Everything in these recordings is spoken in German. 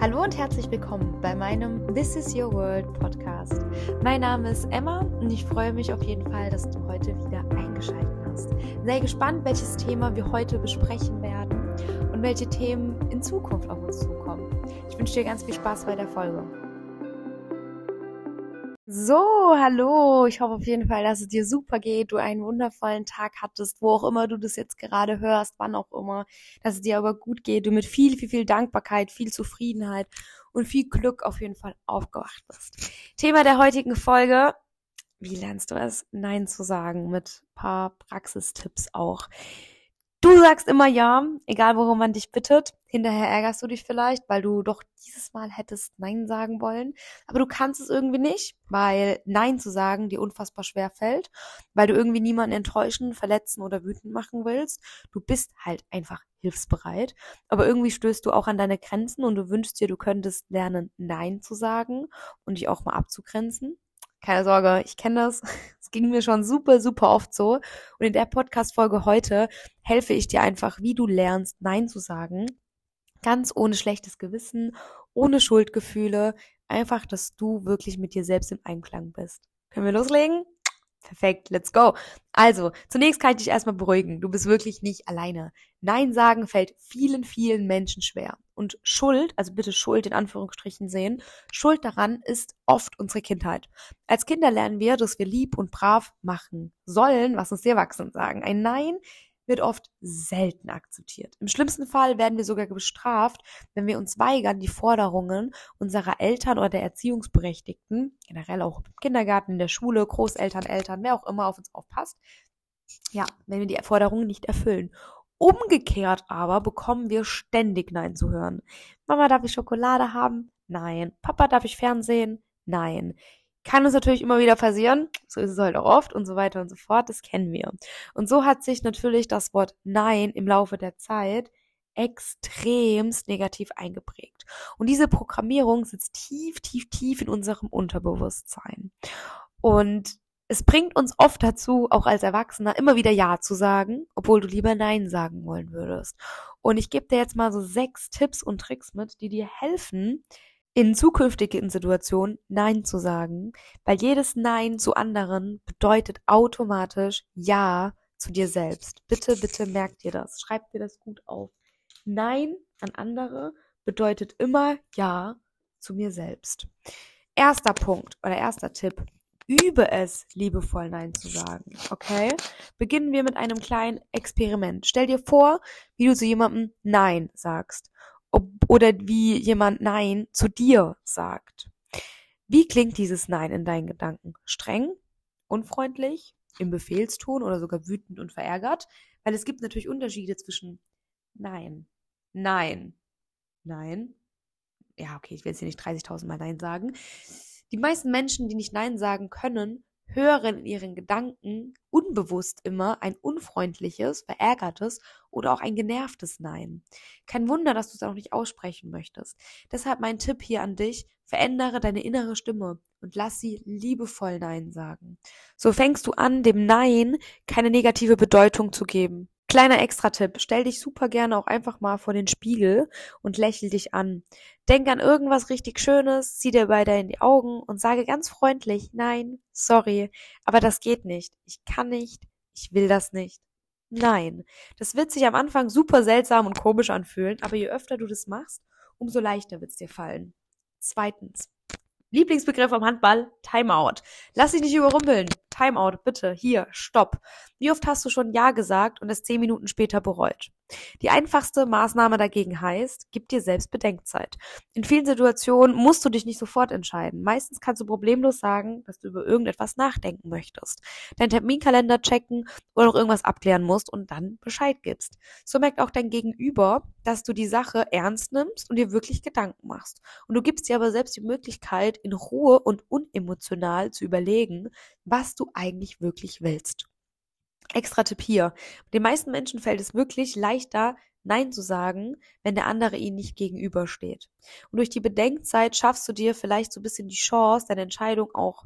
Hallo und herzlich willkommen bei meinem This is Your World Podcast. Mein Name ist Emma und ich freue mich auf jeden Fall, dass du heute wieder eingeschaltet hast. Sehr gespannt, welches Thema wir heute besprechen werden und welche Themen in Zukunft auf uns zukommen. Ich wünsche dir ganz viel Spaß bei der Folge. So, hallo. Ich hoffe auf jeden Fall, dass es dir super geht, du einen wundervollen Tag hattest, wo auch immer du das jetzt gerade hörst, wann auch immer, dass es dir aber gut geht, du mit viel, viel, viel Dankbarkeit, viel Zufriedenheit und viel Glück auf jeden Fall aufgewacht bist. Thema der heutigen Folge, wie lernst du es, Nein zu sagen, mit paar Praxistipps auch. Du sagst immer ja, egal worum man dich bittet. Hinterher ärgerst du dich vielleicht, weil du doch dieses Mal hättest Nein sagen wollen. Aber du kannst es irgendwie nicht, weil Nein zu sagen dir unfassbar schwer fällt, weil du irgendwie niemanden enttäuschen, verletzen oder wütend machen willst. Du bist halt einfach hilfsbereit. Aber irgendwie stößt du auch an deine Grenzen und du wünschst dir, du könntest lernen, Nein zu sagen und dich auch mal abzugrenzen. Keine Sorge, ich kenne das. Es ging mir schon super, super oft so. Und in der Podcast-Folge heute helfe ich dir einfach, wie du lernst, Nein zu sagen. Ganz ohne schlechtes Gewissen, ohne Schuldgefühle. Einfach, dass du wirklich mit dir selbst im Einklang bist. Können wir loslegen? Perfekt, let's go. Also, zunächst kann ich dich erstmal beruhigen. Du bist wirklich nicht alleine. Nein sagen fällt vielen, vielen Menschen schwer. Und Schuld, also bitte Schuld in Anführungsstrichen sehen, Schuld daran ist oft unsere Kindheit. Als Kinder lernen wir, dass wir lieb und brav machen sollen, was uns die Erwachsenen sagen. Ein Nein wird oft selten akzeptiert. Im schlimmsten Fall werden wir sogar bestraft, wenn wir uns weigern, die Forderungen unserer Eltern oder der Erziehungsberechtigten, generell auch im Kindergarten, in der Schule, Großeltern, Eltern, wer auch immer auf uns aufpasst, ja, wenn wir die Forderungen nicht erfüllen. Umgekehrt aber bekommen wir ständig Nein zu hören. Mama, darf ich Schokolade haben? Nein. Papa, darf ich Fernsehen? Nein. Kann uns natürlich immer wieder passieren, so ist es halt auch oft und so weiter und so fort, das kennen wir. Und so hat sich natürlich das Wort Nein im Laufe der Zeit extremst negativ eingeprägt. Und diese Programmierung sitzt tief, tief, tief in unserem Unterbewusstsein. Und es bringt uns oft dazu, auch als Erwachsener, immer wieder Ja zu sagen, obwohl du lieber Nein sagen wollen würdest. Und ich gebe dir jetzt mal so sechs Tipps und Tricks mit, die dir helfen, in zukünftigen Situationen Nein zu sagen, weil jedes Nein zu anderen bedeutet automatisch Ja zu dir selbst. Bitte, bitte merkt dir das. Schreibt dir das gut auf. Nein an andere bedeutet immer Ja zu mir selbst. Erster Punkt oder erster Tipp. Übe es, liebevoll Nein zu sagen. Okay? Beginnen wir mit einem kleinen Experiment. Stell dir vor, wie du zu jemandem Nein sagst ob, oder wie jemand Nein zu dir sagt. Wie klingt dieses Nein in deinen Gedanken? Streng, unfreundlich, im Befehlston oder sogar wütend und verärgert? Weil es gibt natürlich Unterschiede zwischen Nein, Nein, Nein. Ja, okay, ich will jetzt hier nicht 30.000 Mal Nein sagen. Die meisten Menschen, die nicht Nein sagen können, hören in ihren Gedanken unbewusst immer ein unfreundliches, verärgertes oder auch ein genervtes Nein. Kein Wunder, dass du es auch nicht aussprechen möchtest. Deshalb mein Tipp hier an dich, verändere deine innere Stimme und lass sie liebevoll Nein sagen. So fängst du an, dem Nein keine negative Bedeutung zu geben. Kleiner Extra-Tipp, stell dich super gerne auch einfach mal vor den Spiegel und lächel dich an. Denk an irgendwas richtig Schönes, zieh dir beide in die Augen und sage ganz freundlich, nein, sorry, aber das geht nicht. Ich kann nicht, ich will das nicht. Nein. Das wird sich am Anfang super seltsam und komisch anfühlen, aber je öfter du das machst, umso leichter wird es dir fallen. Zweitens. Lieblingsbegriff am Handball, Timeout. Lass dich nicht überrumpeln. Timeout, bitte, hier, stopp. Wie oft hast du schon Ja gesagt und es zehn Minuten später bereut? Die einfachste Maßnahme dagegen heißt, gib dir selbst Bedenkzeit. In vielen Situationen musst du dich nicht sofort entscheiden. Meistens kannst du problemlos sagen, dass du über irgendetwas nachdenken möchtest, deinen Terminkalender checken oder noch irgendwas abklären musst und dann Bescheid gibst. So merkt auch dein Gegenüber, dass du die Sache ernst nimmst und dir wirklich Gedanken machst. Und du gibst dir aber selbst die Möglichkeit, in Ruhe und unemotional zu überlegen, was du eigentlich wirklich willst. Extra Tipp hier. Den meisten Menschen fällt es wirklich leichter, Nein zu sagen, wenn der andere ihnen nicht gegenübersteht. Und durch die Bedenkzeit schaffst du dir vielleicht so ein bisschen die Chance, deine Entscheidung auch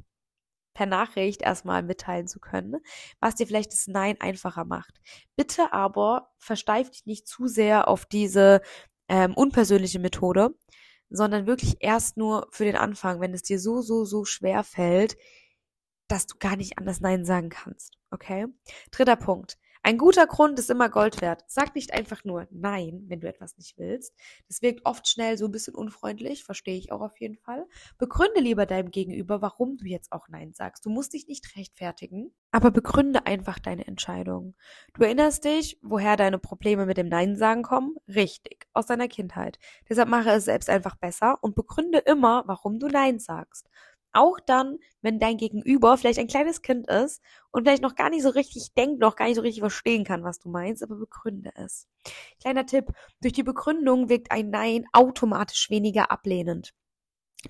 per Nachricht erstmal mitteilen zu können, was dir vielleicht das Nein einfacher macht. Bitte aber versteif dich nicht zu sehr auf diese ähm, unpersönliche Methode, sondern wirklich erst nur für den Anfang, wenn es dir so, so, so schwer fällt, dass du gar nicht anders Nein sagen kannst. Okay? Dritter Punkt. Ein guter Grund ist immer Gold wert. Sag nicht einfach nur Nein, wenn du etwas nicht willst. Das wirkt oft schnell so ein bisschen unfreundlich, verstehe ich auch auf jeden Fall. Begründe lieber deinem Gegenüber, warum du jetzt auch Nein sagst. Du musst dich nicht rechtfertigen, aber begründe einfach deine Entscheidung. Du erinnerst dich, woher deine Probleme mit dem Nein sagen kommen? Richtig, aus deiner Kindheit. Deshalb mache es selbst einfach besser und begründe immer, warum du Nein sagst. Auch dann, wenn dein Gegenüber vielleicht ein kleines Kind ist und vielleicht noch gar nicht so richtig denkt, noch gar nicht so richtig verstehen kann, was du meinst, aber begründe es. Kleiner Tipp, durch die Begründung wirkt ein Nein automatisch weniger ablehnend.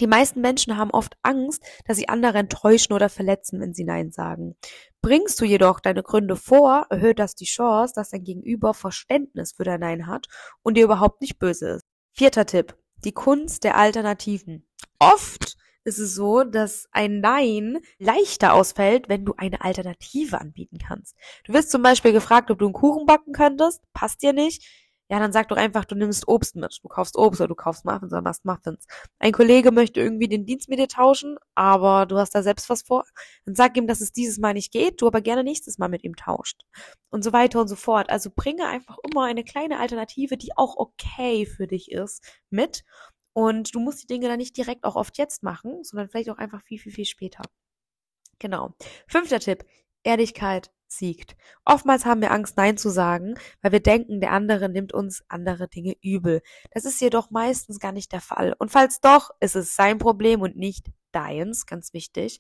Die meisten Menschen haben oft Angst, dass sie andere enttäuschen oder verletzen, wenn sie Nein sagen. Bringst du jedoch deine Gründe vor, erhöht das die Chance, dass dein Gegenüber Verständnis für dein Nein hat und dir überhaupt nicht böse ist. Vierter Tipp. Die Kunst der Alternativen. Oft ist es so, dass ein Nein leichter ausfällt, wenn du eine Alternative anbieten kannst. Du wirst zum Beispiel gefragt, ob du einen Kuchen backen könntest, passt dir nicht. Ja, dann sag doch einfach, du nimmst Obst mit. Du kaufst Obst oder du kaufst Muffins oder machst Muffins. Ein Kollege möchte irgendwie den Dienst mit dir tauschen, aber du hast da selbst was vor. Dann sag ihm, dass es dieses Mal nicht geht, du aber gerne nächstes Mal mit ihm tauscht. Und so weiter und so fort. Also bringe einfach immer eine kleine Alternative, die auch okay für dich ist, mit. Und du musst die Dinge dann nicht direkt auch oft jetzt machen, sondern vielleicht auch einfach viel, viel, viel später. Genau. Fünfter Tipp. Ehrlichkeit siegt. Oftmals haben wir Angst, Nein zu sagen, weil wir denken, der andere nimmt uns andere Dinge übel. Das ist jedoch meistens gar nicht der Fall. Und falls doch, ist es sein Problem und nicht deins, ganz wichtig.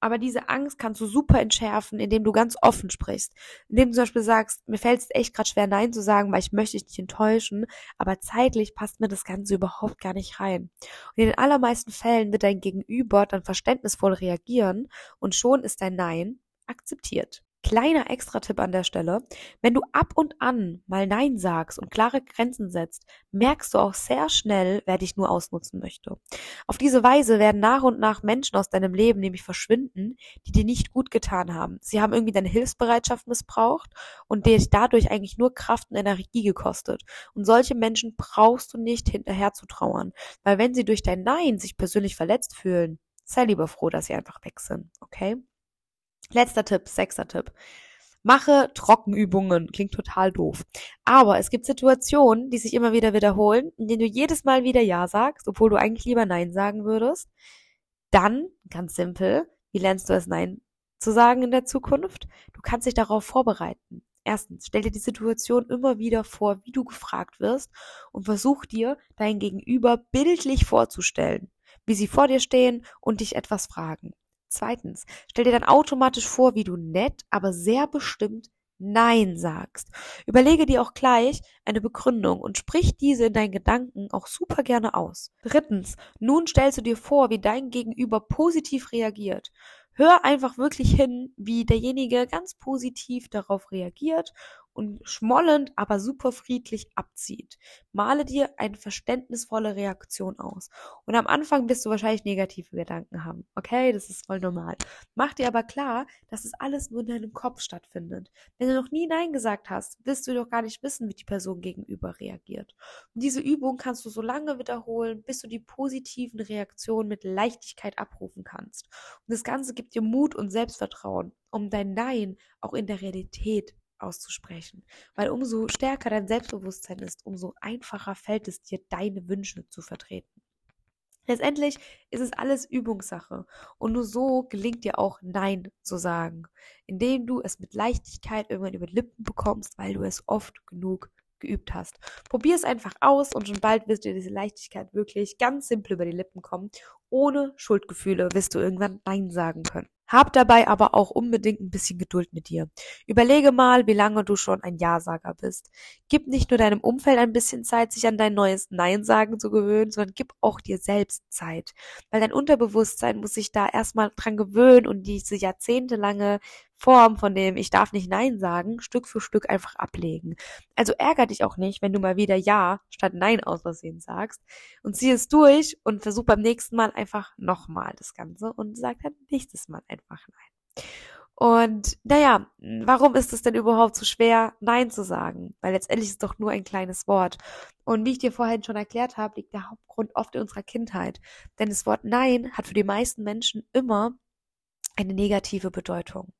Aber diese Angst kannst du super entschärfen, indem du ganz offen sprichst. Indem du zum Beispiel sagst, mir fällt es echt gerade schwer, Nein zu sagen, weil ich möchte dich nicht enttäuschen, aber zeitlich passt mir das Ganze überhaupt gar nicht rein. Und in den allermeisten Fällen wird dein Gegenüber dann verständnisvoll reagieren und schon ist dein Nein akzeptiert. Kleiner Extra-Tipp an der Stelle. Wenn du ab und an mal Nein sagst und klare Grenzen setzt, merkst du auch sehr schnell, wer dich nur ausnutzen möchte. Auf diese Weise werden nach und nach Menschen aus deinem Leben nämlich verschwinden, die dir nicht gut getan haben. Sie haben irgendwie deine Hilfsbereitschaft missbraucht und dir dadurch eigentlich nur Kraft und Energie gekostet. Und solche Menschen brauchst du nicht hinterher zu trauern, weil wenn sie durch dein Nein sich persönlich verletzt fühlen, sei lieber froh, dass sie einfach weg sind, okay? Letzter Tipp, sechster Tipp. Mache Trockenübungen. Klingt total doof. Aber es gibt Situationen, die sich immer wieder wiederholen, in denen du jedes Mal wieder Ja sagst, obwohl du eigentlich lieber Nein sagen würdest. Dann, ganz simpel, wie lernst du es Nein zu sagen in der Zukunft? Du kannst dich darauf vorbereiten. Erstens, stell dir die Situation immer wieder vor, wie du gefragt wirst und versuch dir dein Gegenüber bildlich vorzustellen, wie sie vor dir stehen und dich etwas fragen. Zweitens, stell dir dann automatisch vor, wie du nett, aber sehr bestimmt Nein sagst. Überlege dir auch gleich eine Begründung und sprich diese in deinen Gedanken auch super gerne aus. Drittens, nun stellst du dir vor, wie dein Gegenüber positiv reagiert. Hör einfach wirklich hin, wie derjenige ganz positiv darauf reagiert und schmollend, aber super friedlich abzieht. Male dir eine verständnisvolle Reaktion aus. Und am Anfang wirst du wahrscheinlich negative Gedanken haben. Okay, das ist voll normal. Mach dir aber klar, dass es alles nur in deinem Kopf stattfindet. Wenn du noch nie Nein gesagt hast, wirst du doch gar nicht wissen, wie die Person gegenüber reagiert. Und diese Übung kannst du so lange wiederholen, bis du die positiven Reaktionen mit Leichtigkeit abrufen kannst. Und das Ganze gibt dir Mut und Selbstvertrauen, um dein Nein auch in der Realität auszusprechen. Weil umso stärker dein Selbstbewusstsein ist, umso einfacher fällt es dir, deine Wünsche zu vertreten. Letztendlich ist es alles Übungssache und nur so gelingt dir auch Nein zu sagen, indem du es mit Leichtigkeit irgendwann über die Lippen bekommst, weil du es oft genug geübt hast. Probier es einfach aus und schon bald wirst du diese Leichtigkeit wirklich ganz simpel über die Lippen kommen. Ohne Schuldgefühle wirst du irgendwann Nein sagen können. Hab dabei aber auch unbedingt ein bisschen Geduld mit dir. Überlege mal, wie lange du schon ein Ja-Sager bist. Gib nicht nur deinem Umfeld ein bisschen Zeit, sich an dein neues Nein-Sagen zu gewöhnen, sondern gib auch dir selbst Zeit. Weil dein Unterbewusstsein muss sich da erstmal dran gewöhnen und diese jahrzehntelange Form von dem ich darf nicht Nein sagen, Stück für Stück einfach ablegen. Also ärger dich auch nicht, wenn du mal wieder Ja statt Nein aus Versehen sagst und zieh es durch und versuch beim nächsten Mal einfach nochmal das Ganze und sag dann nächstes Mal einfach Nein. Und naja, warum ist es denn überhaupt so schwer, Nein zu sagen? Weil letztendlich ist es doch nur ein kleines Wort. Und wie ich dir vorhin schon erklärt habe, liegt der Hauptgrund oft in unserer Kindheit. Denn das Wort Nein hat für die meisten Menschen immer eine negative Bedeutung.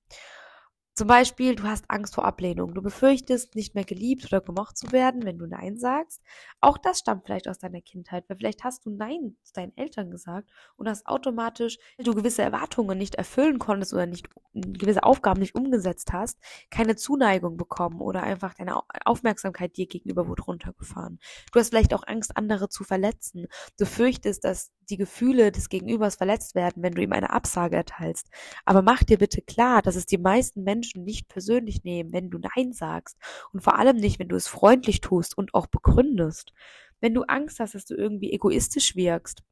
Zum Beispiel, du hast Angst vor Ablehnung. Du befürchtest, nicht mehr geliebt oder gemocht zu werden, wenn du Nein sagst. Auch das stammt vielleicht aus deiner Kindheit, weil vielleicht hast du Nein zu deinen Eltern gesagt und hast automatisch, weil du gewisse Erwartungen nicht erfüllen konntest oder nicht gewisse Aufgaben nicht umgesetzt hast, keine Zuneigung bekommen oder einfach deine Aufmerksamkeit dir gegenüber wurde runtergefahren. Du hast vielleicht auch Angst, andere zu verletzen. Du fürchtest, dass die Gefühle des Gegenübers verletzt werden, wenn du ihm eine Absage erteilst. Aber mach dir bitte klar, dass es die meisten Menschen nicht persönlich nehmen, wenn du Nein sagst. Und vor allem nicht, wenn du es freundlich tust und auch begründest. Wenn du Angst hast, dass du irgendwie egoistisch wirkst,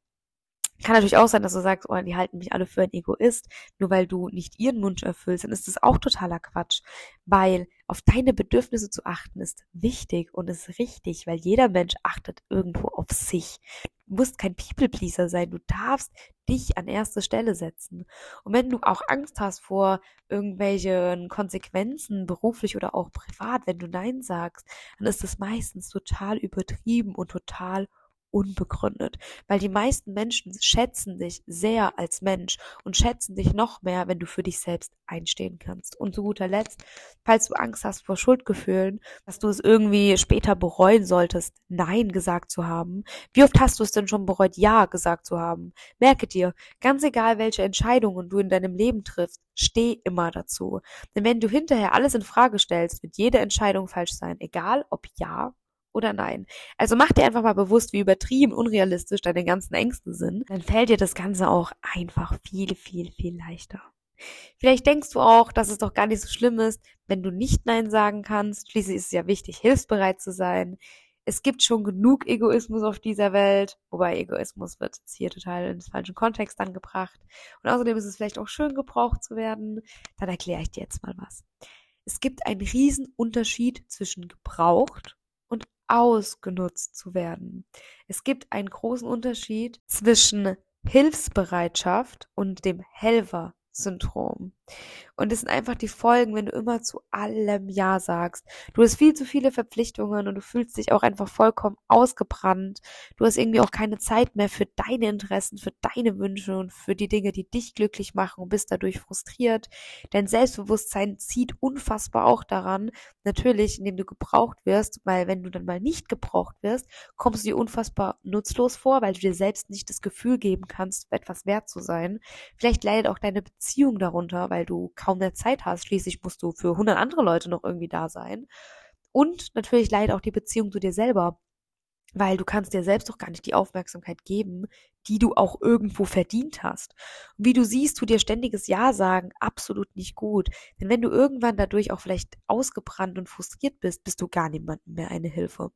kann natürlich auch sein, dass du sagst, oh, die halten mich alle für einen Egoist, nur weil du nicht ihren Wunsch erfüllst, dann ist das auch totaler Quatsch. Weil auf deine Bedürfnisse zu achten ist wichtig und ist richtig, weil jeder Mensch achtet irgendwo auf sich. Du musst kein People-Pleaser sein, du darfst dich an erste Stelle setzen. Und wenn du auch Angst hast vor irgendwelchen Konsequenzen, beruflich oder auch privat, wenn du Nein sagst, dann ist das meistens total übertrieben und total unbegründet, weil die meisten Menschen schätzen dich sehr als Mensch und schätzen dich noch mehr, wenn du für dich selbst einstehen kannst. Und zu guter Letzt, falls du Angst hast vor Schuldgefühlen, dass du es irgendwie später bereuen solltest, Nein gesagt zu haben, wie oft hast du es denn schon bereut, Ja gesagt zu haben? Merke dir, ganz egal welche Entscheidungen du in deinem Leben triffst, steh immer dazu. Denn wenn du hinterher alles in Frage stellst, wird jede Entscheidung falsch sein, egal ob Ja oder nein. Also mach dir einfach mal bewusst, wie übertrieben unrealistisch deine ganzen Ängste sind. Dann fällt dir das Ganze auch einfach viel, viel, viel leichter. Vielleicht denkst du auch, dass es doch gar nicht so schlimm ist, wenn du nicht Nein sagen kannst. Schließlich ist es ja wichtig, hilfsbereit zu sein. Es gibt schon genug Egoismus auf dieser Welt, wobei Egoismus wird jetzt hier total in den falschen Kontext angebracht. Und außerdem ist es vielleicht auch schön, gebraucht zu werden. Dann erkläre ich dir jetzt mal was. Es gibt einen riesen Unterschied zwischen gebraucht ausgenutzt zu werden. Es gibt einen großen Unterschied zwischen Hilfsbereitschaft und dem Helfer Syndrom. Und es sind einfach die Folgen, wenn du immer zu allem Ja sagst. Du hast viel zu viele Verpflichtungen und du fühlst dich auch einfach vollkommen ausgebrannt. Du hast irgendwie auch keine Zeit mehr für deine Interessen, für deine Wünsche und für die Dinge, die dich glücklich machen und bist dadurch frustriert. Dein Selbstbewusstsein zieht unfassbar auch daran, natürlich, indem du gebraucht wirst, weil wenn du dann mal nicht gebraucht wirst, kommst du dir unfassbar nutzlos vor, weil du dir selbst nicht das Gefühl geben kannst, etwas wert zu sein. Vielleicht leidet auch deine Beziehung darunter, weil du kaum mehr Zeit hast. Schließlich musst du für 100 andere Leute noch irgendwie da sein. Und natürlich leidet auch die Beziehung zu dir selber, weil du kannst dir selbst doch gar nicht die Aufmerksamkeit geben, die du auch irgendwo verdient hast. Und wie du siehst, tu dir ständiges Ja sagen absolut nicht gut. Denn wenn du irgendwann dadurch auch vielleicht ausgebrannt und frustriert bist, bist du gar niemandem mehr eine Hilfe.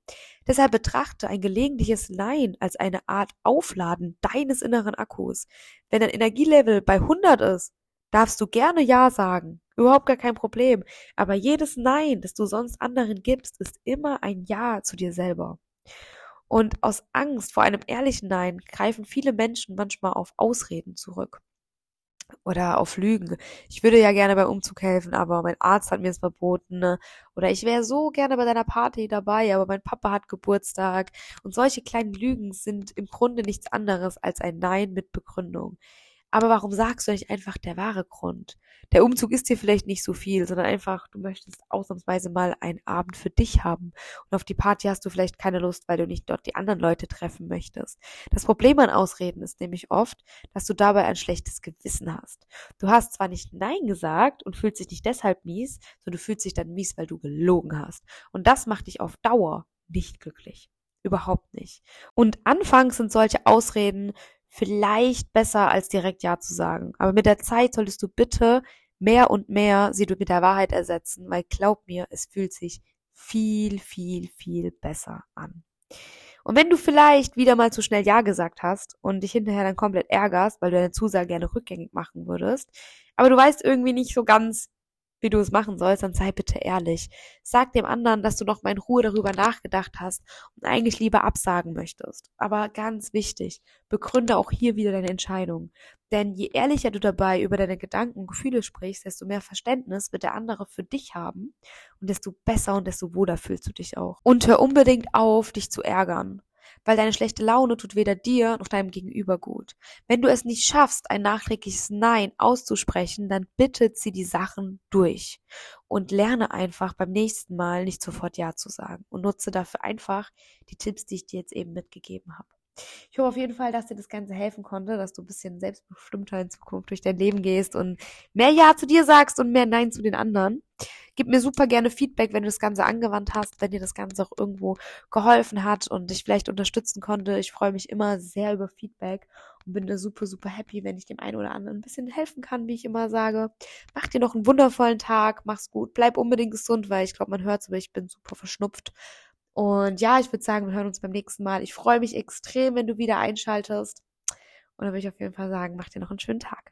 Deshalb betrachte ein gelegentliches Nein als eine Art Aufladen deines inneren Akkus. Wenn dein Energielevel bei 100 ist, darfst du gerne Ja sagen. Überhaupt gar kein Problem. Aber jedes Nein, das du sonst anderen gibst, ist immer ein Ja zu dir selber. Und aus Angst vor einem ehrlichen Nein greifen viele Menschen manchmal auf Ausreden zurück. Oder auf Lügen. Ich würde ja gerne beim Umzug helfen, aber mein Arzt hat mir es verboten. Ne? Oder ich wäre so gerne bei deiner Party dabei, aber mein Papa hat Geburtstag. Und solche kleinen Lügen sind im Grunde nichts anderes als ein Nein mit Begründung. Aber warum sagst du nicht einfach der wahre Grund? Der Umzug ist dir vielleicht nicht so viel, sondern einfach, du möchtest ausnahmsweise mal einen Abend für dich haben. Und auf die Party hast du vielleicht keine Lust, weil du nicht dort die anderen Leute treffen möchtest. Das Problem an Ausreden ist nämlich oft, dass du dabei ein schlechtes Gewissen hast. Du hast zwar nicht Nein gesagt und fühlst dich nicht deshalb mies, sondern du fühlst dich dann mies, weil du gelogen hast. Und das macht dich auf Dauer nicht glücklich. Überhaupt nicht. Und anfangs sind solche Ausreden vielleicht besser als direkt Ja zu sagen. Aber mit der Zeit solltest du bitte mehr und mehr sie mit der Wahrheit ersetzen, weil glaub mir, es fühlt sich viel, viel, viel besser an. Und wenn du vielleicht wieder mal zu schnell Ja gesagt hast und dich hinterher dann komplett ärgerst, weil du deine Zusage gerne rückgängig machen würdest, aber du weißt irgendwie nicht so ganz, wie du es machen sollst, dann sei bitte ehrlich. Sag dem anderen, dass du noch mal in Ruhe darüber nachgedacht hast und eigentlich lieber absagen möchtest. Aber ganz wichtig, begründe auch hier wieder deine Entscheidung. Denn je ehrlicher du dabei über deine Gedanken und Gefühle sprichst, desto mehr Verständnis wird der andere für dich haben und desto besser und desto wohler fühlst du dich auch. Und hör unbedingt auf, dich zu ärgern weil deine schlechte Laune tut weder dir noch deinem Gegenüber gut. Wenn du es nicht schaffst, ein nachträgliches Nein auszusprechen, dann bitte zieh die Sachen durch und lerne einfach beim nächsten Mal nicht sofort Ja zu sagen und nutze dafür einfach die Tipps, die ich dir jetzt eben mitgegeben habe. Ich hoffe auf jeden Fall, dass dir das Ganze helfen konnte, dass du ein bisschen selbstbestimmter in Zukunft durch dein Leben gehst und mehr Ja zu dir sagst und mehr Nein zu den anderen. Gib mir super gerne Feedback, wenn du das Ganze angewandt hast, wenn dir das Ganze auch irgendwo geholfen hat und dich vielleicht unterstützen konnte. Ich freue mich immer sehr über Feedback und bin da super, super happy, wenn ich dem einen oder anderen ein bisschen helfen kann, wie ich immer sage. Mach dir noch einen wundervollen Tag, mach's gut, bleib unbedingt gesund, weil ich glaube, man hört's, aber ich bin super verschnupft. Und ja, ich würde sagen, wir hören uns beim nächsten Mal. Ich freue mich extrem, wenn du wieder einschaltest. Und dann würde ich auf jeden Fall sagen, mach dir noch einen schönen Tag.